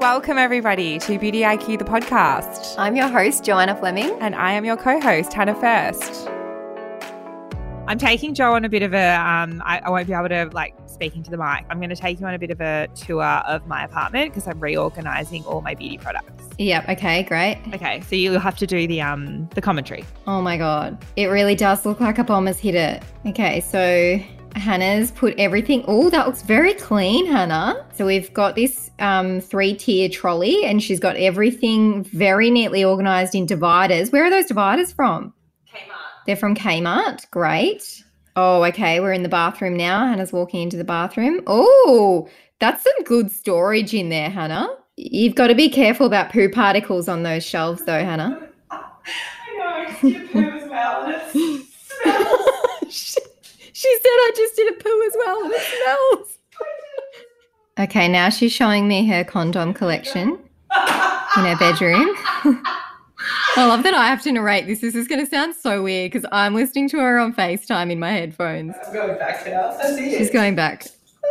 Welcome, everybody, to Beauty IQ, the podcast. I'm your host, Joanna Fleming. And I am your co host, Hannah First. I'm taking Joe on a bit of a, um, I, I won't be able to like speaking to the mic. I'm going to take you on a bit of a tour of my apartment because I'm reorganizing all my beauty products. Yep. Okay. Great. Okay. So you'll have to do the, um, the commentary. Oh my God. It really does look like a bomb has hit it. Okay. So Hannah's put everything. Oh, that looks very clean, Hannah. So we've got this um, three tier trolley, and she's got everything very neatly organized in dividers. Where are those dividers from? Kmart. They're from Kmart. Great. Oh, okay. We're in the bathroom now. Hannah's walking into the bathroom. Oh, that's some good storage in there, Hannah. You've got to be careful about poo particles on those shelves, though, Hannah. I know, I poo as well. And it smells. She said I just did a poo as well and it smells. Okay, now she's showing me her condom collection in her bedroom. I love that I have to narrate this. This is going to sound so weird because I'm listening to her on FaceTime in my headphones. I'm going back now. I see She's going back.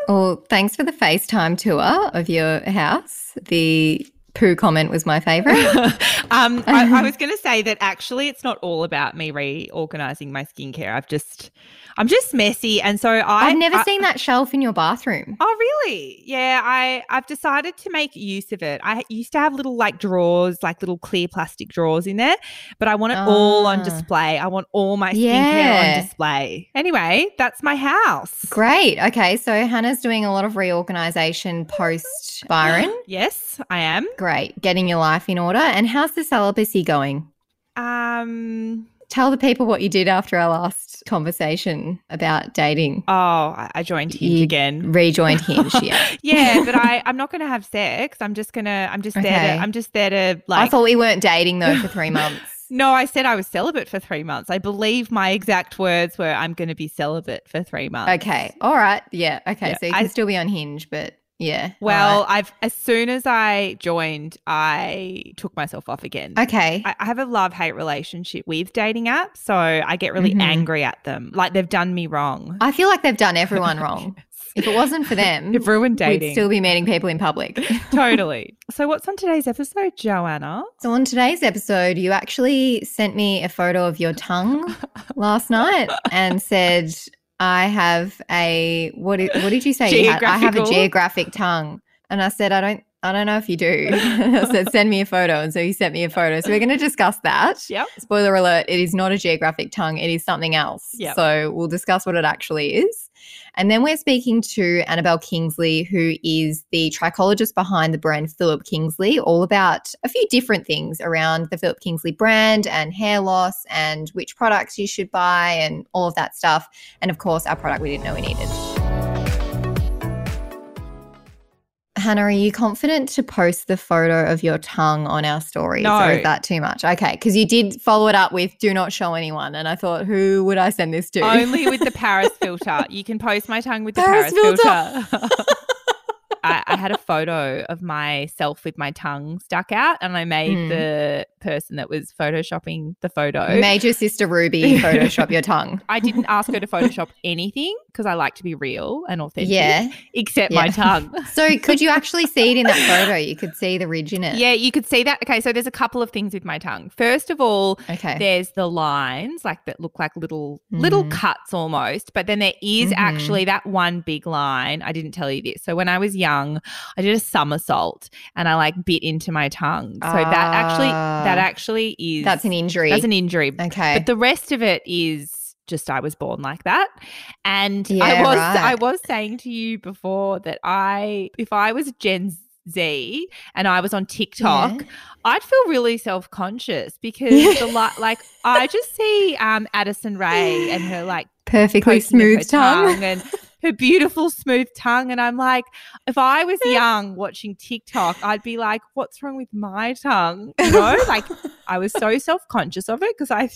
Well, thanks for the FaceTime tour of your house. The poo comment was my favorite. um, I, I was going to say that actually it's not all about me reorganizing my skincare. I've just I'm just messy, and so I, I've never I, seen that shelf in your bathroom. Oh, really? Yeah, I I've decided to make use of it. I used to have little like drawers, like little clear plastic drawers in there, but I want it all on Ah. display. I want all my skincare on display. Anyway, that's my house. Great. Okay, so Hannah's doing a lot of reorganization post Byron. Yes, I am. Great. Getting your life in order. And how's the celibacy going? Um. Tell the people what you did after our last conversation about dating. Oh, I, joined Hinge You again. Rejoined Hinge, yeah. yeah, but I I'm not going to have sex. I'm just gonna I'm just there to I'm just there to like. I thought we weren't dating though for three months. no, I said I was celibate for three months. I believe my exact words were, "I'm going to be celibate for three months." Okay. All right. Yeah. Okay. Yeah, so you can I- still be on Hinge, but yeah. Well, right. I've as soon as I joined, I took myself off again. okay. I, I have a love hate relationship with dating apps, so I get really Mhm. angry at them, like they've done me wrong. I feel like they've done everyone wrong. If it wasn't for them, They've ruined we'd still be meeting people in public. totally. So, what's on today's episode, Joanna? So on today's episode, you actually sent me a photo of your tongue last night and said, "I have a what? Did, what did you say? You had- I have a geographic tongue." And I said, "I don't. I don't know if you do." Said, "Send me a photo." And so he sent me a photo. So we're going to discuss that. Yep. Spoiler alert: It is not a geographic tongue. It is something else. Yep. So we'll discuss what it actually is. And then we're speaking to Anabel Kingsley, who is the trichologist behind the brand Philip Kingsley, all about a few different things around the Philip Kingsley brand and hair loss and which products you should buy and all of that stuff. And of course, our product we didn't know we needed. Hannah, are you confident to post the photo of your tongue on our stories? No. Or is that too much? Okay, because you did follow it up with do not show anyone. And I thought, who would I send this to? Only with the Paris filter. You can post my tongue with the Paris Paris, filter. filter. I, I had a photo of myself with my tongue stuck out, and I made Hmm. the person that was photoshopping the photo. Your sister Ruby Photoshop your tongue. I didn't ask her to Photoshop anything because I like to be real and authentic. Yeah. Except my tongue. So could you actually see it in that photo? You could see the ridge in it. Yeah, you could see that. Okay, so there's a couple of things with my tongue. First of all, Okay. there's the lines like that look like little little Mhm. cuts almost but then there is Mhm. actually that one big line i didn't tell you this so when i was young i did a somersault and i like bit into my tongue so that actually that Ah. actually is That's an injury. that's an injury okay. but the rest of it is just I was born like that. And I was right. I was saying to you before that I if I was Gen Z and I was on TikTok, Yeah. I'd feel really self-conscious because the li- like I just see um Addison Rae and her like Perfectly poking of her smooth tongue. and her beautiful smooth tongue. And I'm like, if I was young watching TikTok, I'd be like, what's wrong with my tongue? You know, like I was so self conscious of it because I,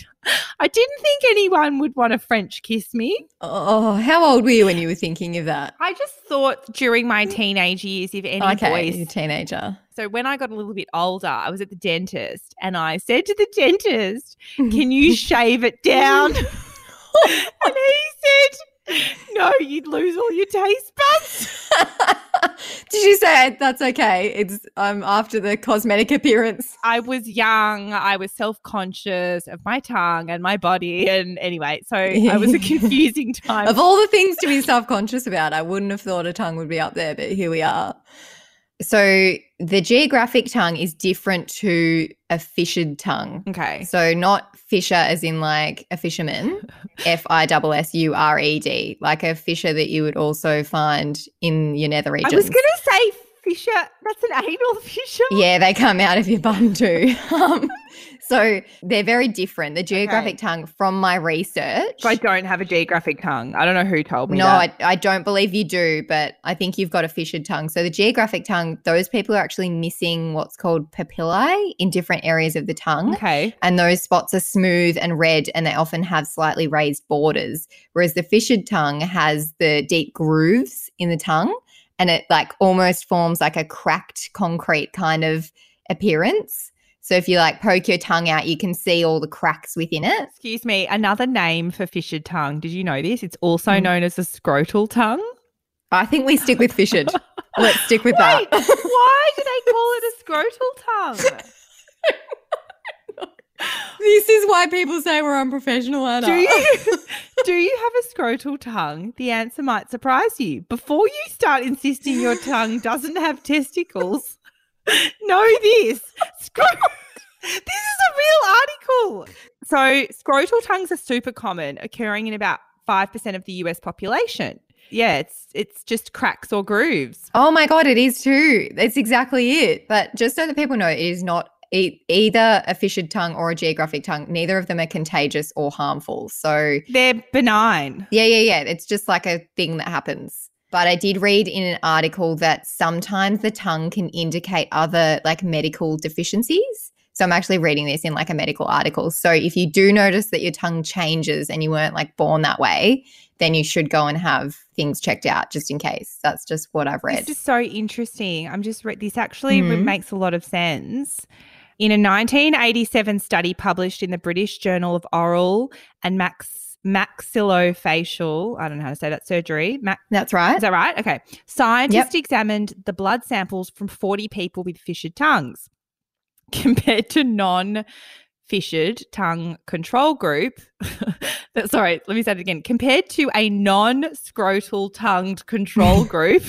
I didn't think anyone would want to French kiss me. Oh, how old were you when you were thinking of that? I just thought during my teenage years, if any okay, boys you're a teenager. So when I got a little bit older, I was at the dentist and I said to the dentist, Can you shave it down? and he said, No, you'd lose all your taste buds. Did you say that's okay? It's I'm um after the cosmetic appearance. I was young. I was self conscious of my tongue and my body. And anyway, so I was a confusing time. Of all the things to be self conscious about, I wouldn't have thought a tongue would be up there, but here we are. So the geographic tongue is different to a fissured tongue. okay. So not fisher as in like a fisherman, F I S S U R E D, like a fisher that you would also find in your nether regions. I was going to say fissure. That's an anal fissure. Yeah, they come out of your bum too. Um, so they're very different. The geographic tongue, from my research, So I don't have a geographic tongue. I don't know who told me no, that. I, I don't believe you do, but I think you've got a fissured tongue. So the geographic tongue, those people are actually missing what's called papillae in different areas of the tongue. okay. And those spots are smooth and red, and they often have slightly raised borders. Whereas the fissured tongue has the deep grooves in the tongue, and it like almost forms like a cracked concrete kind of appearance. So if you like poke your tongue out, you can see all the cracks within it. Excuse me, another name for fissured tongue. Did you know this? It's also Mm. known as a scrotal tongue. I think we stick with fissured. Let's stick with Wait, that. why do they call it a scrotal tongue? this is why people say we're unprofessional, Anna. Do you do you have a scrotal tongue? The answer might surprise you. Before you start insisting your tongue doesn't have testicles, know this. Scro- this is a real article. So scrotal tongues are super common, occurring in about five percent of the US population. Yeah, it's it's just cracks or grooves. Oh my god, it is too. That's exactly it. But just so that people know, it is not e- either a fissured tongue or a geographic tongue. Neither of them are contagious or harmful. So They're benign. yeah, yeah, yeah. It's just like a thing that happens. But I did read in an article that sometimes the tongue can indicate other like medical deficiencies. So I'm actually reading this in like a medical article. So if you do notice that your tongue changes and you weren't like born that way, then you should go and have things checked out just in case. That's just what I've read. This is so interesting. I'm just re- this actually Mhm. makes a lot of sense. In a 1987 study published in the British Journal of Oral and Max Maxillofacial, I don't know how to say that surgery. Mac- That's right. is that right? Okay. Scientists examined the blood samples from 40 people with fissured tongues compared to non fissured tongue control group. That- Sorry, let me say it again. Compared to a non scrotal tongued control group,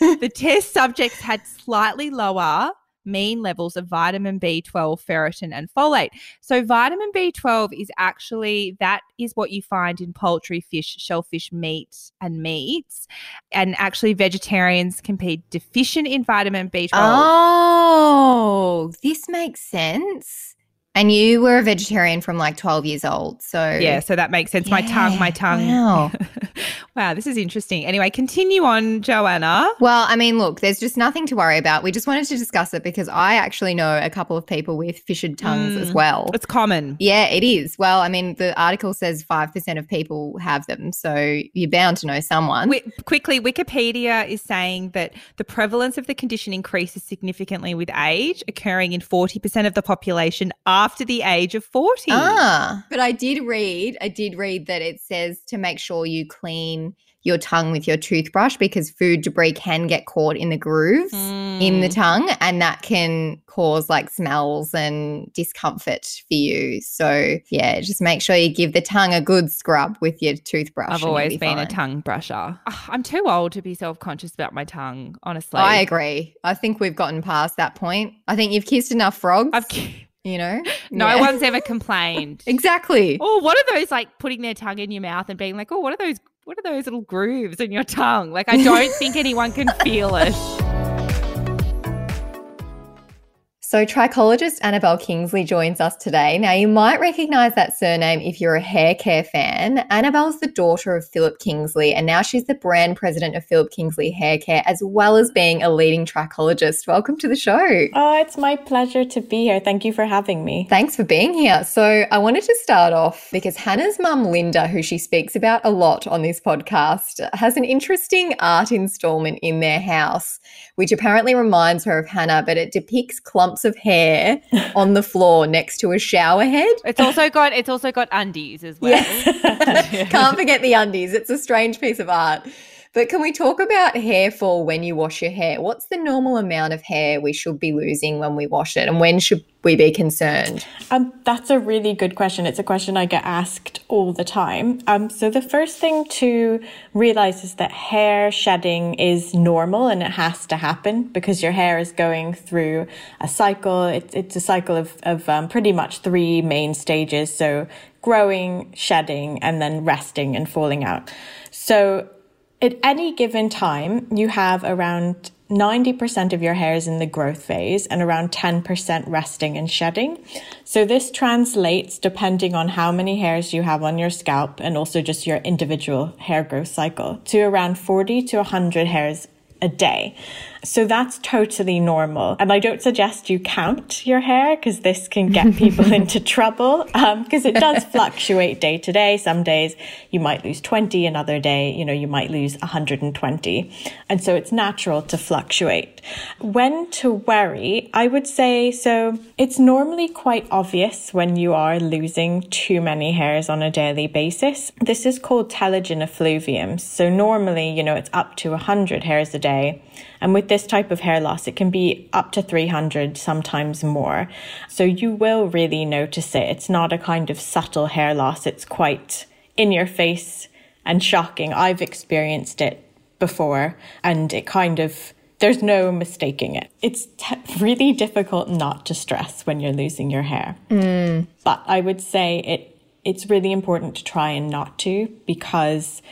the test subjects had slightly lower mean levels of vitamin B12, ferritin, and folate. So, vitamin B12 is actually that is what you find in poultry, fish, shellfish, meat, and meats. And actually, vegetarians can be deficient in vitamin B12. Oh, this makes sense. And you were a vegetarian from like 12 years old. So, Yeah, so that makes sense. My tongue, my tongue. wow. wow, this is interesting. Anyway, continue on, Joanna. Well, I mean, look, there's just nothing to worry about. We just wanted to discuss it because I actually know a couple of people with fissured tongues as Mm. well. It's common. Yeah, it is. Well, I mean, the article says 5% of people have them. So you're bound to know someone. Quickly, Wikipedia is saying that the prevalence of the condition increases significantly with age, occurring in 40% of the population after the age of 40. Ah, but I did read, I did read that it says to make sure you clean your tongue with your toothbrush because food debris can get caught in the grooves in the Mm. tongue and that can cause like smells and discomfort for you. So, yeah, just make sure you give the tongue a good scrub with your toothbrush. I've always be been a tongue brusher. Ugh, I'm too old to be self conscious about my tongue, honestly. I agree. I think we've gotten past that point. I think you've kissed enough frogs. I've, you know, no Yeah. one's ever complained. exactly. Oh, what are those like putting their tongue in your mouth and being like, oh, what are those? What are those little grooves in your tongue? Like, I don't think anyone can feel it. So, trichologist Anabel Kingsley joins us today. Now, you might recognize that surname if you're a hair care fan. Anabel's the daughter of Philip Kingsley, and now she's the brand president of Philip Kingsley Hair Care, as well as being a leading trichologist. Welcome to the show. Oh, it's my pleasure to be here. Thank you for having me. Thanks for being here. So, I wanted to start off because Hannah's mum, Linda, who she speaks about a lot on this podcast, has an interesting art installment in their house, which apparently reminds her of Hannah, but it depicts clumps of hair on the floor next to a shower head. It's also got it's also got undies as well. Yes. Can't forget the undies. It's a strange piece of art. But can we talk about hair fall when you wash your hair? What's the normal amount of hair we should be losing when we wash it? And when should we be concerned? Um, that's a really good question. It's a question I get asked all the time. Um, so the first thing to realize is that hair shedding is normal and it has to happen because your hair is going through a cycle. It's, it's a cycle of, of um, pretty much three main stages. So growing, shedding, and then resting and falling out. So at any given time, you have around 90% of your hair is in the growth phase and around 10% resting and shedding. So this translates depending on how many hairs you have on your scalp and also just your individual hair growth cycle to around 40 to 100 hairs a day. So that's totally normal. And I don't suggest you count your hair because this can get people into trouble because um, it does fluctuate day to day. Some days you might lose 20, another day, you know, you might lose 120. And so it's natural to fluctuate. When to worry, I would say so it's normally quite obvious when you are losing too many hairs on a daily basis. This is called telogen effluvium. So normally, you know, it's up to 100 hairs a day. And with this type of hair loss, it can be up to 300, sometimes more. So you will really notice it. It's not a kind of subtle hair loss, it's quite in your face and shocking. I've experienced it before, and it kind of there's no mistaking it. It's t- really difficult not to stress when you're losing your hair. Mm. But I would say it it's really important to try and not to because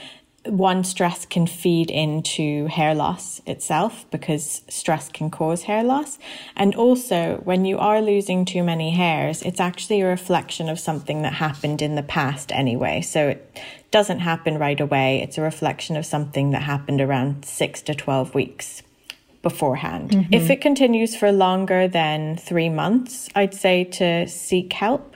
one stress can feed into hair loss itself because stress can cause hair loss. And also, when you are losing too many hairs, it's actually a reflection of something that happened in the past anyway. So it doesn't happen right away. It's a reflection of something that happened around six to 12 weeks beforehand. Mm-hmm. If it continues for longer than three months, I'd say to seek help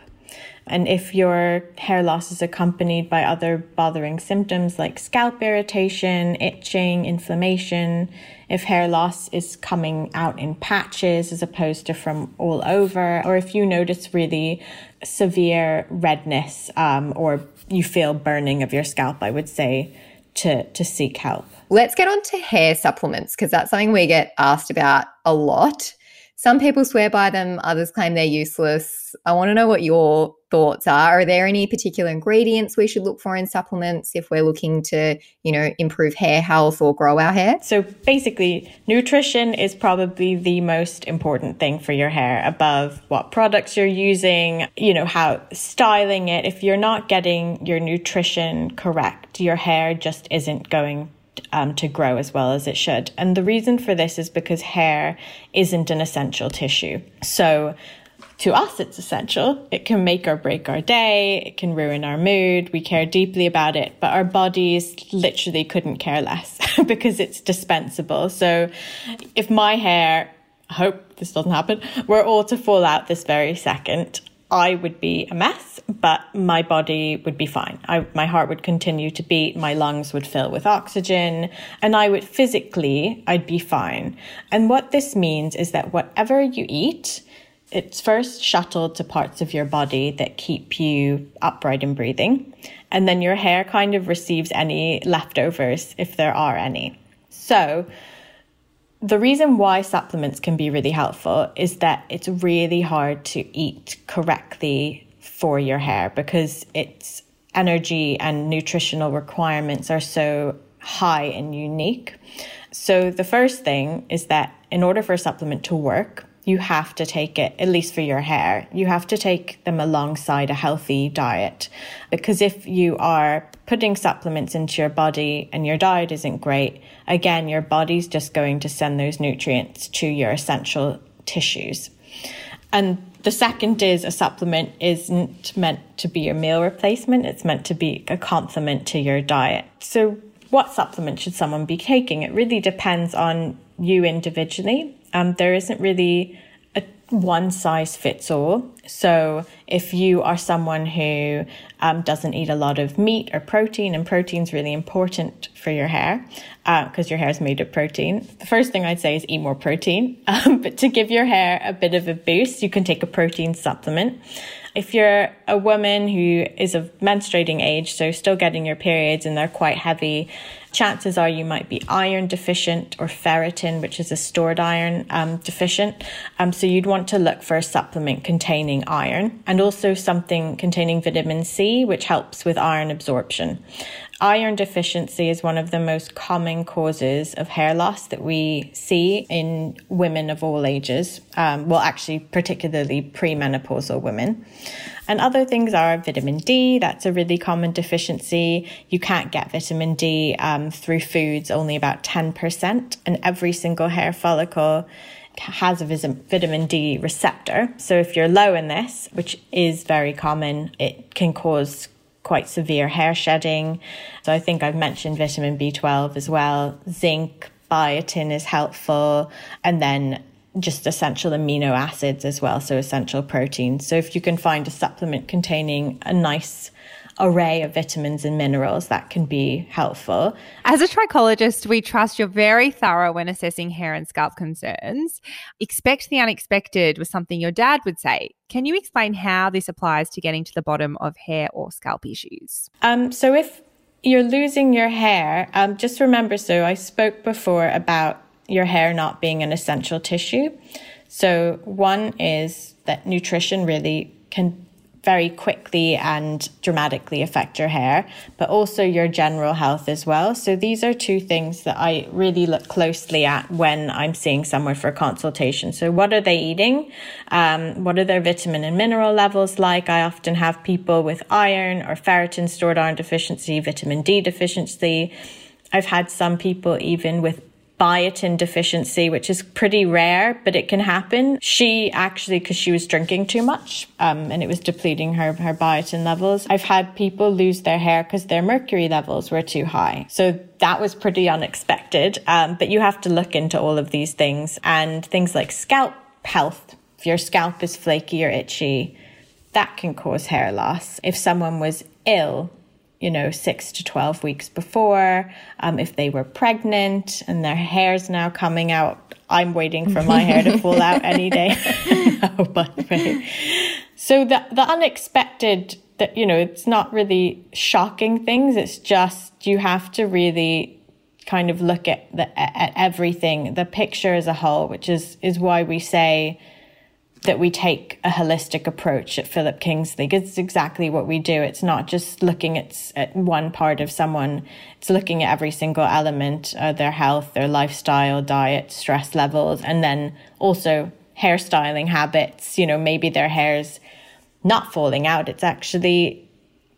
and if your hair loss is accompanied by other bothering symptoms like scalp irritation, itching, inflammation, if hair loss is coming out in patches as opposed to from all over, or if you notice really severe redness um, or you feel burning of your scalp, I would say to, to seek help. Let's get on to hair supplements because that's something we get asked about a lot. Some people swear by them, others claim they're useless. I want to know what your thoughts are. Are there any particular ingredients we should look for in supplements if we're looking to, you know, improve hair health or grow our hair? So basically, nutrition is probably the most important thing for your hair above what products you're using, you know, how styling it. If you're not getting your nutrition correct, your hair just isn't going um, to grow as well as it should. And the reason for this is because hair isn't an essential tissue. So to us, it's essential. It can make or break our day. It can ruin our mood. We care deeply about it, but our bodies literally couldn't care less because it's dispensable. So if my hair, I hope this doesn't happen, were all to fall out this very second, I would be a mess, but my body would be fine. I, my heart would continue to beat, my lungs would fill with oxygen, and I would physically, I'd be fine. And what this means is that whatever you eat, it's first shuttled to parts of your body that keep you upright and breathing. And then your hair kind of receives any leftovers if there are any. So, the reason why supplements can be really helpful is that it's really hard to eat correctly for your hair because its energy and nutritional requirements are so high and unique. So, the first thing is that in order for a supplement to work, you have to take it, at least for your hair, you have to take them alongside a healthy diet. Because if you are putting supplements into your body and your diet isn't great, again, your body's just going to send those nutrients to your essential tissues. And the second is a supplement isn't meant to be your meal replacement, it's meant to be a complement to your diet. So, what supplement should someone be taking? It really depends on you individually. Um, there isn't really a one size fits all. So, if you are someone who um, doesn't eat a lot of meat or protein, and protein is really important for your hair because uh, your hair is made of protein, the first thing I'd say is eat more protein. Um, but to give your hair a bit of a boost, you can take a protein supplement. If you're a woman who is of menstruating age, so still getting your periods and they're quite heavy, chances are you might be iron deficient or ferritin, which is a stored iron um, deficient. Um, so you'd want to look for a supplement containing iron and also something containing vitamin C, which helps with iron absorption. Iron deficiency is one of the most common causes of hair loss that we see in women of all ages. Um, well, actually, particularly premenopausal women. And other things are vitamin D. That's a really common deficiency. You can't get vitamin D um, through foods, only about 10%. And every single hair follicle has a vitamin D receptor. So if you're low in this, which is very common, it can cause quite severe hair shedding. So I think I've mentioned vitamin B12 as well. Zinc, biotin is helpful. And then just essential amino acids as well, so essential proteins. So if you can find a supplement containing a nice array of vitamins and minerals that can be helpful. As a trichologist, we trust you're very thorough when assessing hair and scalp concerns. Expect the unexpected was something your dad would say. Can you explain how this applies to getting to the bottom of hair or scalp issues? Um, so if you're losing your hair, um, just remember so I spoke before about your hair not being an essential tissue. So, one is that nutrition really can very quickly and dramatically affect your hair, but also your general health as well. So, these are two things that I really look closely at when I'm seeing someone for a consultation. So, what are they eating? Um, what are their vitamin and mineral levels like? I often have people with iron or ferritin, stored iron deficiency, vitamin D deficiency. I've had some people even with biotin deficiency, which is pretty rare, but it can happen. She actually, because she was drinking too much um, and it was depleting her, her biotin levels. I've had people lose their hair because their mercury levels were too high. So that was pretty unexpected. Um, but you have to look into all of these things and things like scalp health. If your scalp is flaky or itchy, that can cause hair loss. If someone was ill, you know, six to 12 weeks before. Um, if they were pregnant and their hair's now coming out, I'm waiting for my hair to fall out any day. oh, by the way. So the, the unexpected that, you know, it's not really shocking things. It's just you have to really kind of look at the, at everything, the picture as a whole, which is, is why we say, that we take a holistic approach at Philip Kingsley. It's exactly what we do. It's not just looking at, at one part of someone. It's looking at every single element, uh, their health, their lifestyle, diet, stress levels, and then also hairstyling habits. You know, maybe their hair's not falling out. It's actually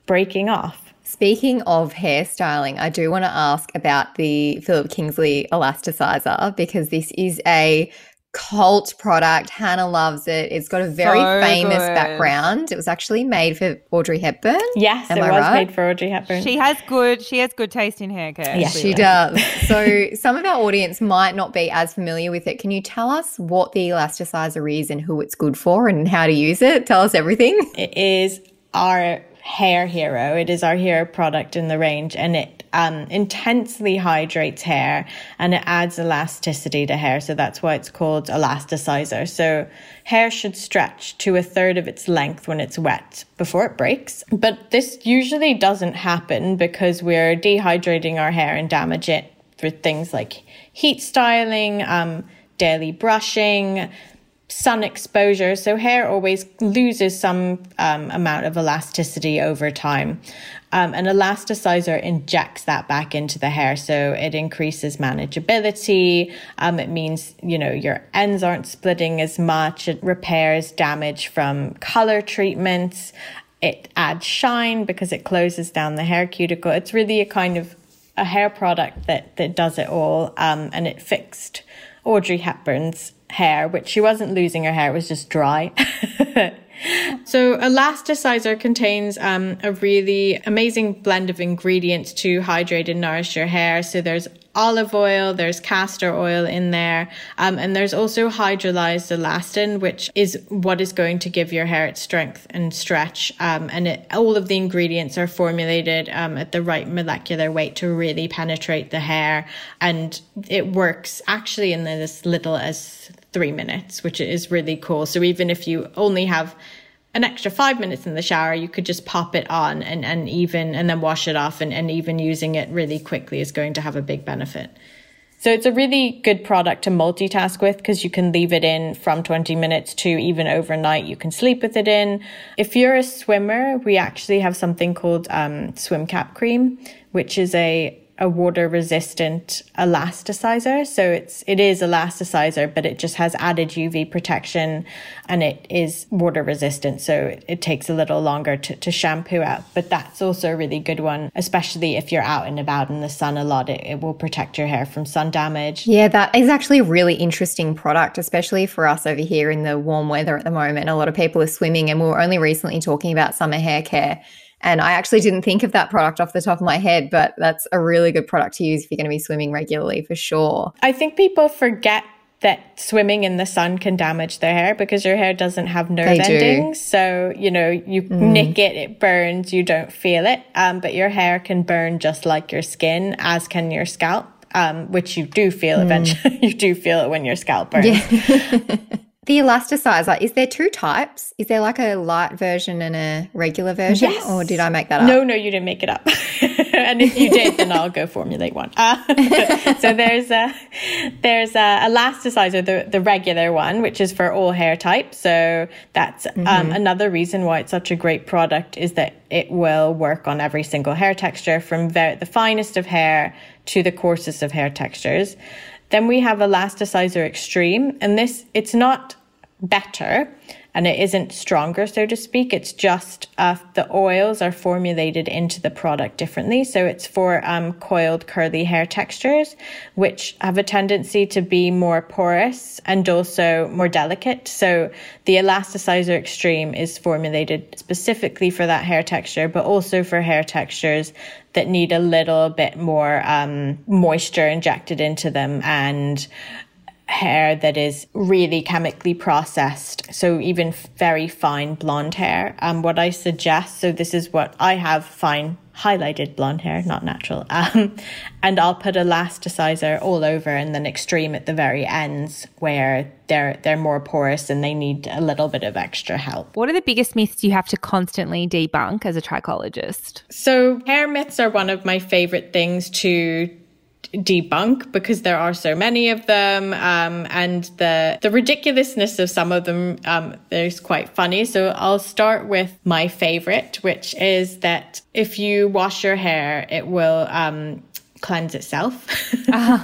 breaking off. Speaking of hairstyling, I do want to ask about the Philip Kingsley elasticizer because this is a cult product. Hannah loves it. It's got a very so famous good. background. It was actually made for Audrey Hepburn. Yes, Am it I was right? made for Audrey Hepburn. She has good. She has good taste in hair care. Yes, she does. so some of our audience might not be as familiar with it. Can you tell us what the elasticizer is and who it's good for and how to use it? Tell us everything. It is our hair hero. It is our hero product in the range and it um, intensely hydrates hair and it adds elasticity to hair. So that's why it's called elasticizer. So hair should stretch to a third of its length when it's wet before it breaks. But this usually doesn't happen because we're dehydrating our hair and damage it through things like heat styling, um, daily brushing, sun exposure. So hair always loses some um, amount of elasticity over time. Um, an elasticizer injects that back into the hair. So it increases manageability. Um, it means, you know, your ends aren't splitting as much. It repairs damage from color treatments. It adds shine because it closes down the hair cuticle. It's really a kind of a hair product that, that does it all. Um, and it fixed Audrey Hepburn's hair, which she wasn't losing her hair, it was just dry. So, Elasticizer contains um, a really amazing blend of ingredients to hydrate and nourish your hair. So, there's olive oil, there's castor oil in there, um, and there's also hydrolyzed elastin, which is what is going to give your hair its strength and stretch. Um, and it, all of the ingredients are formulated um, at the right molecular weight to really penetrate the hair, and it works actually in as little as three minutes, which is really cool. So even if you only have an extra five minutes in the shower, you could just pop it on and, and even and then wash it off and, and even using it really quickly is going to have a big benefit. So it's a really good product to multitask with because you can leave it in from 20 minutes to even overnight. You can sleep with it in. If you're a swimmer, we actually have something called um, swim cap cream, which is a a water resistant elasticizer. So it's it is elasticizer, but it just has added UV protection and it is water resistant. So it, it takes a little longer to, to shampoo out. But that's also a really good one, especially if you're out and about in the sun a lot. It, it will protect your hair from sun damage. Yeah, that is actually a really interesting product, especially for us over here in the warm weather at the moment. A lot of people are swimming and we were only recently talking about summer hair care and I actually didn't think of that product off the top of my head, but that's a really good product to use if you're going to be swimming regularly for sure. I think people forget that swimming in the sun can damage their hair because your hair doesn't have nerve endings. So, you know, you mm. nick it, it burns, you don't feel it. Um, but your hair can burn just like your skin, as can your scalp. Um, which you do feel mm. eventually. you do feel it when your scalp burns. Yeah. The elasticizer, is there two types? Is there like a light version and a regular version? Yes. Or did I make that up? No, no, you didn't make it up. and if you did, then I'll go formulate one. Uh, so there's a there's a elasticizer, the, the regular one, which is for all hair types. So that's um, mm-hmm. another reason why it's such a great product is that it will work on every single hair texture from the finest of hair to the coarsest of hair textures. Then we have Elasticizer Extreme, and this, it's not better and it isn't stronger, so to speak. It's just uh, the oils are formulated into the product differently. So it's for um, coiled curly hair textures, which have a tendency to be more porous and also more delicate. So the Elasticizer Extreme is formulated specifically for that hair texture, but also for hair textures that need a little bit more um, moisture injected into them and hair that is really chemically processed. So even very fine blonde hair. Um, what I suggest, so this is what I have fine highlighted blonde hair, not natural. Um, and I'll put elasticizer all over and then extreme at the very ends where they're they're more porous and they need a little bit of extra help. What are the biggest myths you have to constantly debunk as a trichologist? So hair myths are one of my favorite things to debunk because there are so many of them um, and the the ridiculousness of some of them um, is quite funny. So i'll start with my favorite which is that if you wash your hair it will um, cleanse itself. Uh-huh.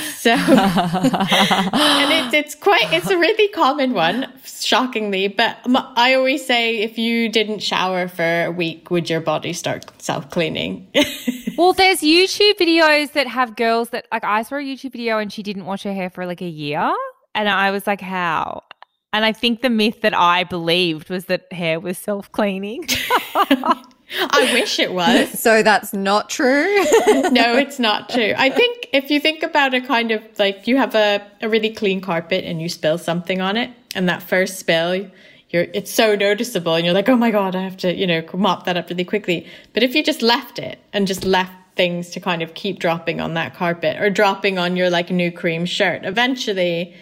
so, and it, it's quite, it's a really common one, shockingly. But I always say if you didn't shower for a week, would your body start self cleaning? well, there's YouTube videos that have girls that, like, I saw a YouTube video and she didn't wash her hair for like a year. And I was like, how? And I think the myth that I believed was that hair was self cleaning. I wish it was. so that's not true. no, it's not true. I think if you think about a kind of like you have a, a really clean carpet and you spill something on it, and that first spill, you're it's so noticeable, and you're like, oh my god, I have to you know mop that up really quickly. But if you just left it and just left things to kind of keep dropping on that carpet or dropping on your like new cream shirt, eventually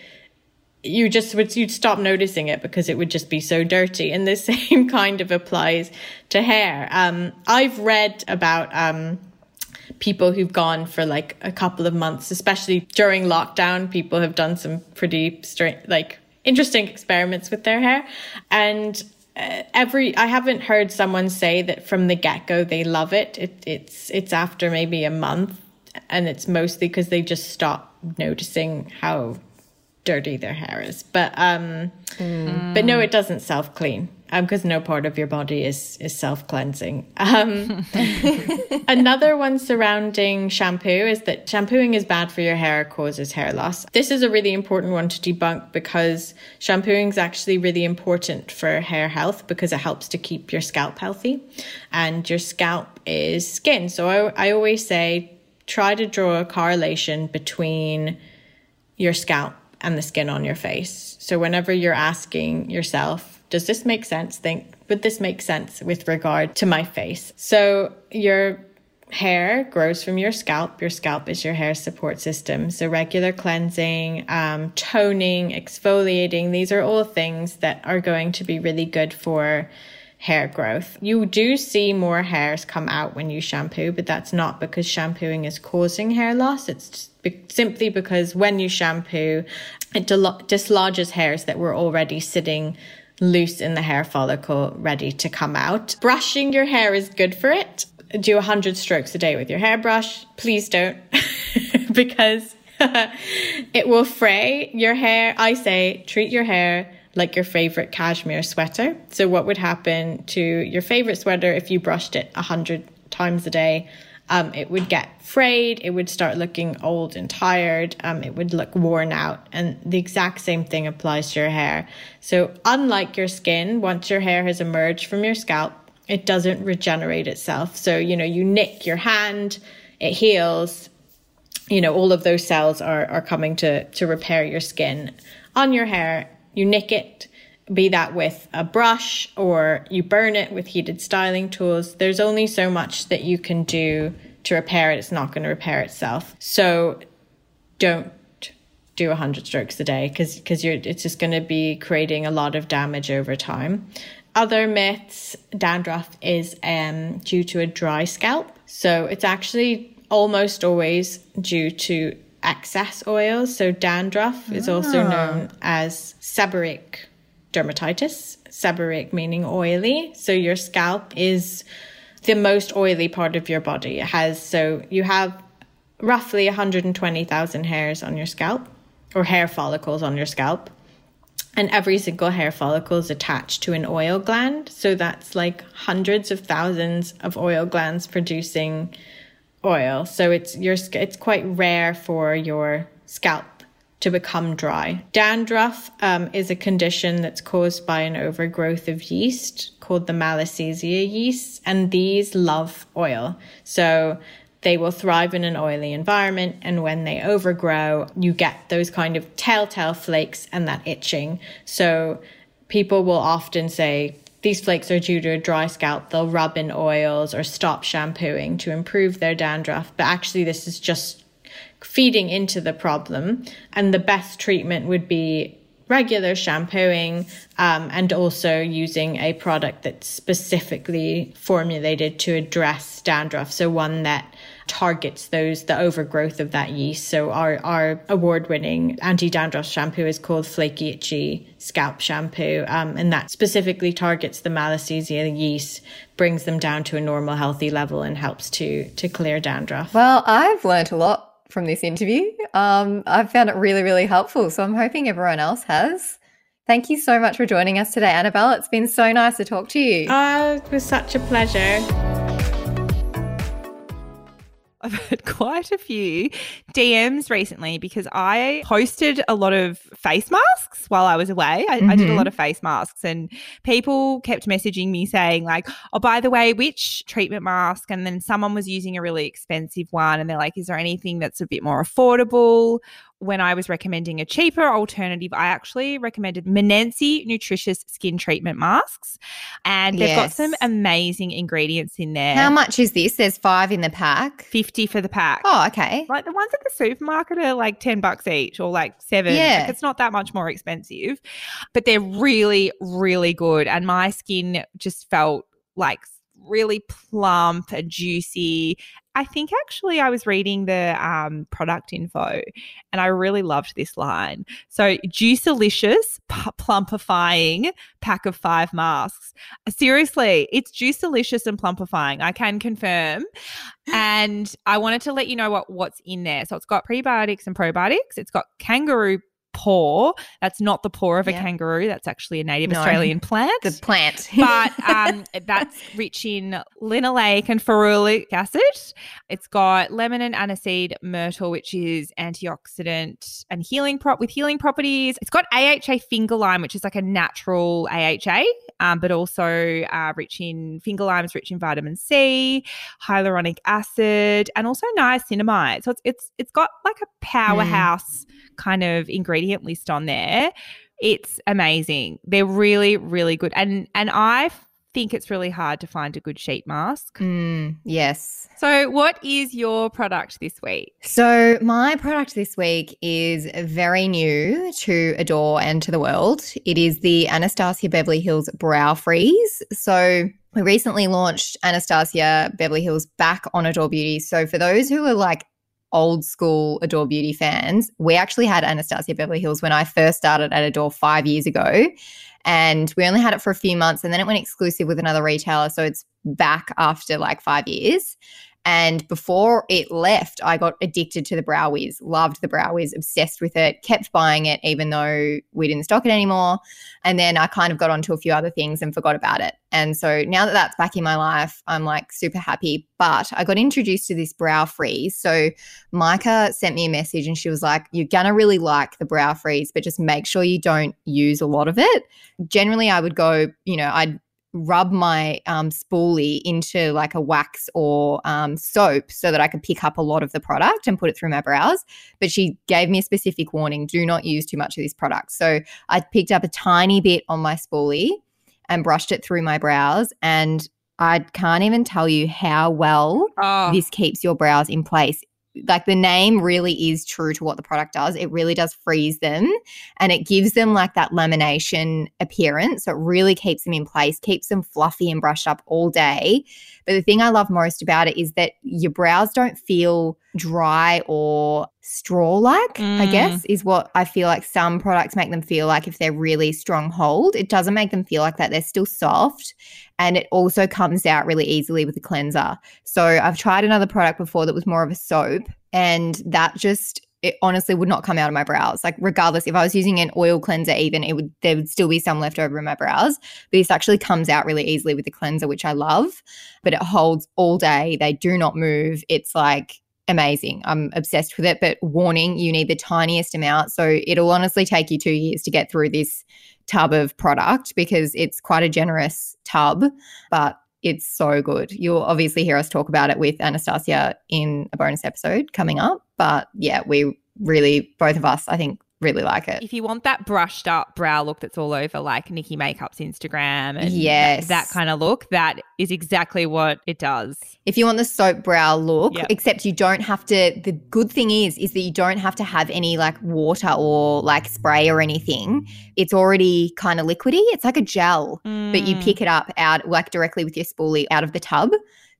you just would you'd stop noticing it because it would just be so dirty. And the same kind of applies to hair. Um, i've read about um, people who've gone for like a couple of months especially during lockdown people have done some pretty strange like interesting experiments with their hair. And uh, every i haven't heard someone say that from the get-go they love it, it it's it's after maybe a month and it's mostly because they just stop noticing how dirty their hair is. But um, mm. but no, it doesn't self clean because um, no part of your body is is self cleansing. Um, another one surrounding shampoo is that shampooing is bad for your hair, causes hair loss. This is a really important one to debunk because shampooing is actually really important for hair health because it helps to keep your scalp healthy, and your scalp is skin. So I, I always say try to draw a correlation between your scalp and the skin on your face. So whenever you're asking yourself, does this make sense? Think, would this make sense with regard to my face? So your hair grows from your scalp. Your scalp is your hair support system. So regular cleansing, um, toning, exfoliating, these are all things that are going to be really good for hair growth. You do see more hairs come out when you shampoo, but that's not because shampooing is causing hair loss. It's simply because when you shampoo, it dislodges hairs that were already sitting loose in the hair follicle, ready to come out. Brushing your hair is good for it. Do 100 strokes a day with your hairbrush. Please don't, because it will fray your hair. I say treat your hair like your favorite cashmere sweater. So, what would happen to your favorite sweater if you brushed it a hundred times a day? Um, it would get frayed, it would start looking old and tired, um, it would look worn out. And the exact same thing applies to your hair. So, unlike your skin, once your hair has emerged from your scalp, it doesn't regenerate itself. So, you know, you nick your hand, it heals. You know, all of those cells are, are coming to, to repair your skin. On your hair, you nick it, be that with a brush or you burn it with heated styling tools. There's only so much that you can do to repair it. It's not going to repair itself. So don't do 100 strokes a day because because you're it's just going to be creating a lot of damage over time. Other myths, dandruff is um, due to a dry scalp. So it's actually almost always due to excess oil. So dandruff is also ah. known as seborrheic dermatitis. Seborrheic meaning oily. So your scalp is the most oily part of your body. It has so you have roughly 120,000 hairs on your scalp or hair follicles on your scalp. And every single hair follicle is attached to an oil gland. So that's like hundreds of thousands of oil glands producing oil. So it's your it's quite rare for your scalp to become dry. Dandruff um, is a condition that's caused by an overgrowth of yeast called the Malassezia yeast, and these love oil. So they will thrive in an oily environment, and when they overgrow, you get those kind of telltale flakes and that itching. So people will often say, these flakes are due to a dry scalp. They'll rub in oils or stop shampooing to improve their dandruff. But actually, this is just feeding into the problem. And the best treatment would be regular shampooing um, and also using a product that's specifically formulated to address dandruff. So, one that targets those the overgrowth of that yeast. So our our award winning anti dandruff shampoo is called Flaky Itchy Scalp Shampoo, um, and that specifically targets the Malassezia yeast, brings them down to a normal healthy level, and helps to to clear dandruff. Well, I've learned a lot from this interview. Um, I've found it really really helpful, so I'm hoping everyone else has. Thank you so much for joining us today, Anabel. It's been so nice to talk to you. Oh, it was such a pleasure. I've had quite a few DMs recently because I posted a lot of face masks while I was away. I, mm-hmm. I, did a mm-hmm. lot of face masks, and people kept messaging me saying, like, oh, by the way, which treatment mask? And then someone was using a really expensive one, and they're like, is there anything that's a bit more affordable? When I was recommending a cheaper alternative, I actually recommended Manenci Nutritious Skin Treatment Masks. And they've yes. got some amazing ingredients in there. How much is this? There's five in the pack. 50 for the pack. Oh, okay. Like the ones at the supermarket are like 10 bucks each or like seven. Yeah. Like it's not that much more expensive, but they're really, really good. And my skin just felt like really plump and juicy I think actually I was reading the um, product info and I really loved this line. So, Juicelicious p- plumpifying pack of five masks. Seriously, it's Juicelicious and plumpifying. I can confirm. And I wanted to let you know what, what's in there. So, it's got prebiotics and probiotics, it's got kangaroo paw. That's not the paw of a Yeah. kangaroo. That's actually a native No. Australian plant. The plant. but um, that's rich in linoleic and ferulic acid. It's got lemon and aniseed myrtle, which is antioxidant and healing prop with healing properties. It's got AHA finger lime, which is like a natural AHA, um, but also uh, rich in finger limes, rich in vitamin C, hyaluronic acid, and also niacinamide. So it's it's it's got like a powerhouse kind of ingredient list on there. It's amazing. They're really, really good. And and I think it's really hard to find a good sheet mask. Mm, yes. So what is your product this week? So, my product this week is very new to Adore and to the world. It is the Anastasia Beverly Hills Brow Freeze. So, we recently launched Anastasia Beverly Hills back on Adore Beauty. So, for those who are like old school Adore Beauty fans, we actually had Anastasia Beverly Hills when I first started at Adore five years ago. And we only had it for a few months and then it went exclusive with another retailer. So, it's back after like five years. And before it left, I got addicted to the Brow Wiz, loved the Brow Wiz, obsessed with it, kept buying it, even though we didn't stock it anymore. And then I kind of got onto a few other things and forgot about it. And so now that that's back in my life, I'm like super happy. But I got introduced to this Brow Freeze. So Micah sent me a message and she was like, You're going to really like the Brow Freeze, but just make sure you don't use a lot of it. Generally, I would go, you know, I'd rub my um, spoolie into like a wax or um, soap so that I could pick up a lot of the product and put it through my brows. But she gave me a specific warning do not use too much of this product. So I picked up a tiny bit on my spoolie and brushed it through my brows. And I can't even tell you how well Oh, this keeps your brows in place. Like the name really is true to what the product does. It really does freeze them and it gives them like that lamination appearance. So it really keeps them in place, keeps them fluffy and brushed up all day. But the thing I love most about it is that your brows don't feel dry or straw like, I Mm. guess, is what I feel like some products make them feel like if they're really strong hold. It doesn't make them feel like that. They're still soft and it also comes out really easily with the cleanser. So I've tried another product before that was more of a soap, and that just it honestly would not come out of my brows. Like regardless, if I was using an oil cleanser, even it would there would still be some left over in my brows. But this actually comes out really easily with the cleanser, which I love. But it holds all day. They do not move. It's like amazing. I'm obsessed with it. But warning, you need the tiniest amount. So it'll honestly take you two years to get through this tub of product because it's quite a generous tub, but it's so good. You'll obviously hear us talk about it with Anastasia in a bonus episode coming up. But yeah, we really, both of us, I think, really like it. if you want that brushed up brow look that's all over like Nikki Makeup's Instagram and Yes. that, that kind of look, that is exactly what it does. If you want the soap brow look, Yeah. except you don't have to the good thing is is that you don't have to have any like water or like spray or anything. It's already kind of liquidy. It's like a gel, but you Mm. pick it up out like directly with your spoolie out of the tub.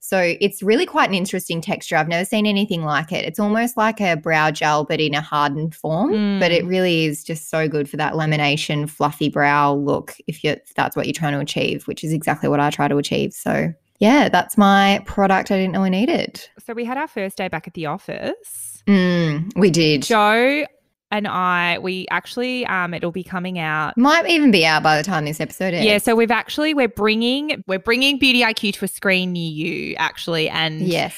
So it's really quite an interesting texture. I've never seen anything like it. It's almost like a brow gel, but in a hardened form. But Mm. it really is just so good for that lamination, fluffy brow look if, you, if that's what you're trying to achieve, which is exactly what I try to achieve. So yeah, that's my product I didn't know I needed. So we had our first day back at the office. Mm, we did. Joe and I, we actually, um, it'll be coming out. Might even be out by the time this episode ends. Yeah, so we've actually we're bringing we're bringing Beauty IQ to a screen near you actually, and Yes.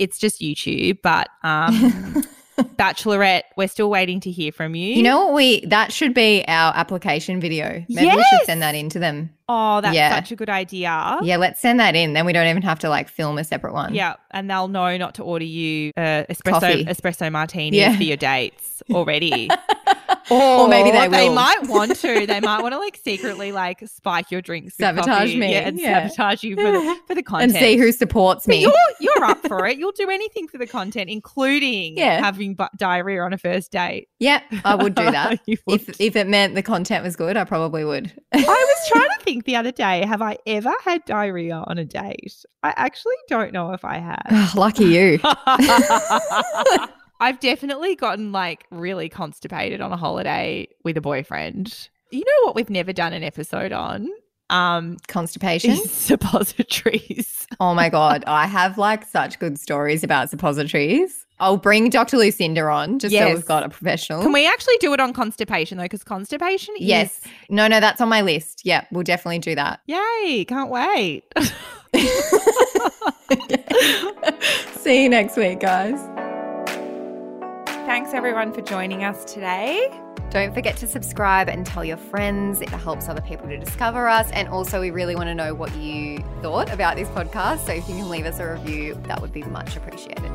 it's just YouTube, but um, Bachelorette, we're still waiting to hear from you. You know what we that should be our application video. Maybe we should send that in to them. Oh, that's Yeah. such a good idea. Yeah, let's send that in. Then we don't even have to like film a separate one. Yeah, and they'll know not to order you uh, espresso Coffee. espresso martinis Yeah. for your dates already. Or maybe they They might want to. They might want to like secretly like spike your drinks, Sabotage me, yeah, and yeah. sabotage you for the for the content, And see who supports me. you're you're up for it. You'll do anything for the content, including Yeah. having bu- diarrhea on a first date. Yeah, I would do that. If if it meant the content was good, I probably would. I was trying to think the other day, have I ever had diarrhea on a date? I actually don't know if I have. Lucky you. I've definitely gotten like really constipated on a holiday with a boyfriend. You know what we've never done an episode on? Um Constipation. is suppositories. Oh my god, I have like such good stories about suppositories. I'll bring Dr. Lucinda on just so we've got a professional. Can we actually do it on constipation though? Because constipation is Yes. No, no, that's on my list. Yeah, we'll definitely do that. Yay, can't wait. See you next week, guys. Thanks everyone for joining us today. Don't forget to subscribe and tell your friends. It helps other people to discover us. And also, we really want to know what you thought about this podcast. So if you can leave us a review, that would be much appreciated.